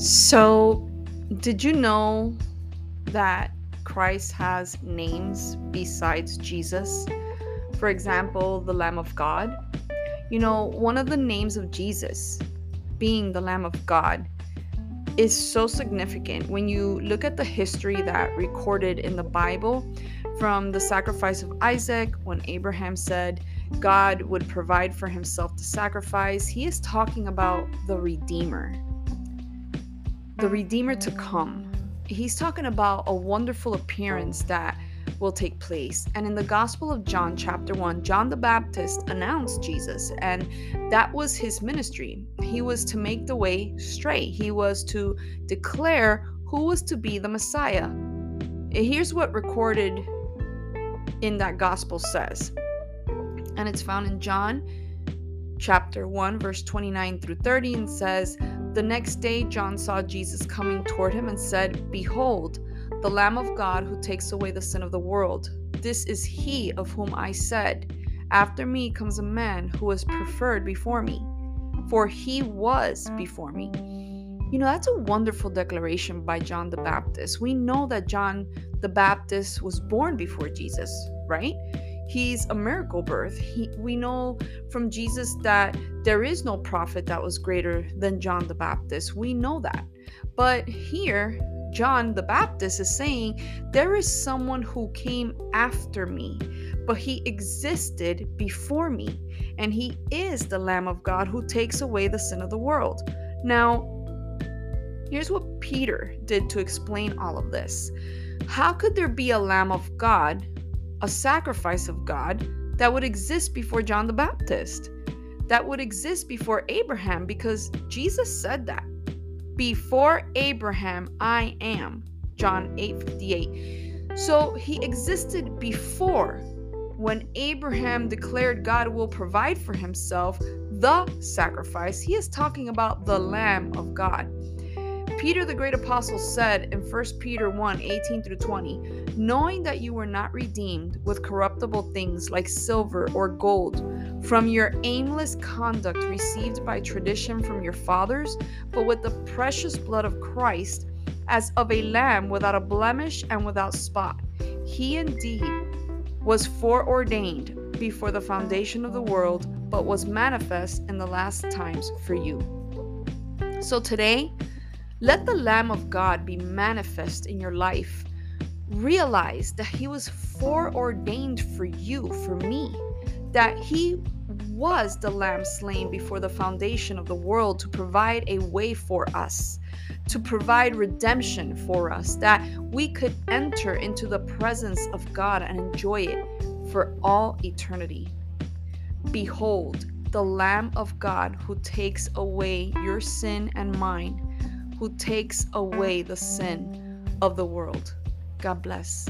So, did you know that Christ has names besides Jesus? For example, the Lamb of God. You know, one of the names of Jesus, being the Lamb of God, is so significant when you look at the history that recorded in the Bible from the sacrifice of Isaac when Abraham said God would provide for himself the sacrifice. He is talking about the Redeemer, the Redeemer to come. He's talking about a wonderful appearance that will take place. And in the Gospel of John, chapter 1, John the Baptist announced Jesus, and that was his ministry. He was to make the way straight, he was to declare who was to be the Messiah. Here's what recorded in that Gospel says, and it's found in John chapter 1, verse 29 through 30, and says, The next day John saw Jesus coming toward him and said, Behold, the Lamb of God who takes away the sin of the world. This is he of whom I said, After me comes a man who is preferred before me, for he was before me. You know, that's a wonderful declaration by John the Baptist. We know that John the Baptist was born before Jesus, right? He's a miracle birth. He, we know from Jesus that there is no prophet that was greater than John the Baptist. We know that. But here, John the Baptist is saying, There is someone who came after me, but he existed before me, and he is the Lamb of God who takes away the sin of the world. Now, here's what Peter did to explain all of this. How could there be a Lamb of God a sacrifice of God that would exist before John the Baptist, that would exist before Abraham, because Jesus said that. Before Abraham, I am. John 8 58. So he existed before when Abraham declared God will provide for himself the sacrifice. He is talking about the Lamb of God. Peter the great apostle said in 1 Peter 1 18 through 20, knowing that you were not redeemed with corruptible things like silver or gold from your aimless conduct received by tradition from your fathers, but with the precious blood of Christ as of a lamb without a blemish and without spot. He indeed was foreordained before the foundation of the world, but was manifest in the last times for you. So today, let the Lamb of God be manifest in your life. Realize that He was foreordained for you, for me, that He was the Lamb slain before the foundation of the world to provide a way for us, to provide redemption for us, that we could enter into the presence of God and enjoy it for all eternity. Behold, the Lamb of God who takes away your sin and mine who takes away the sin of the world. God bless.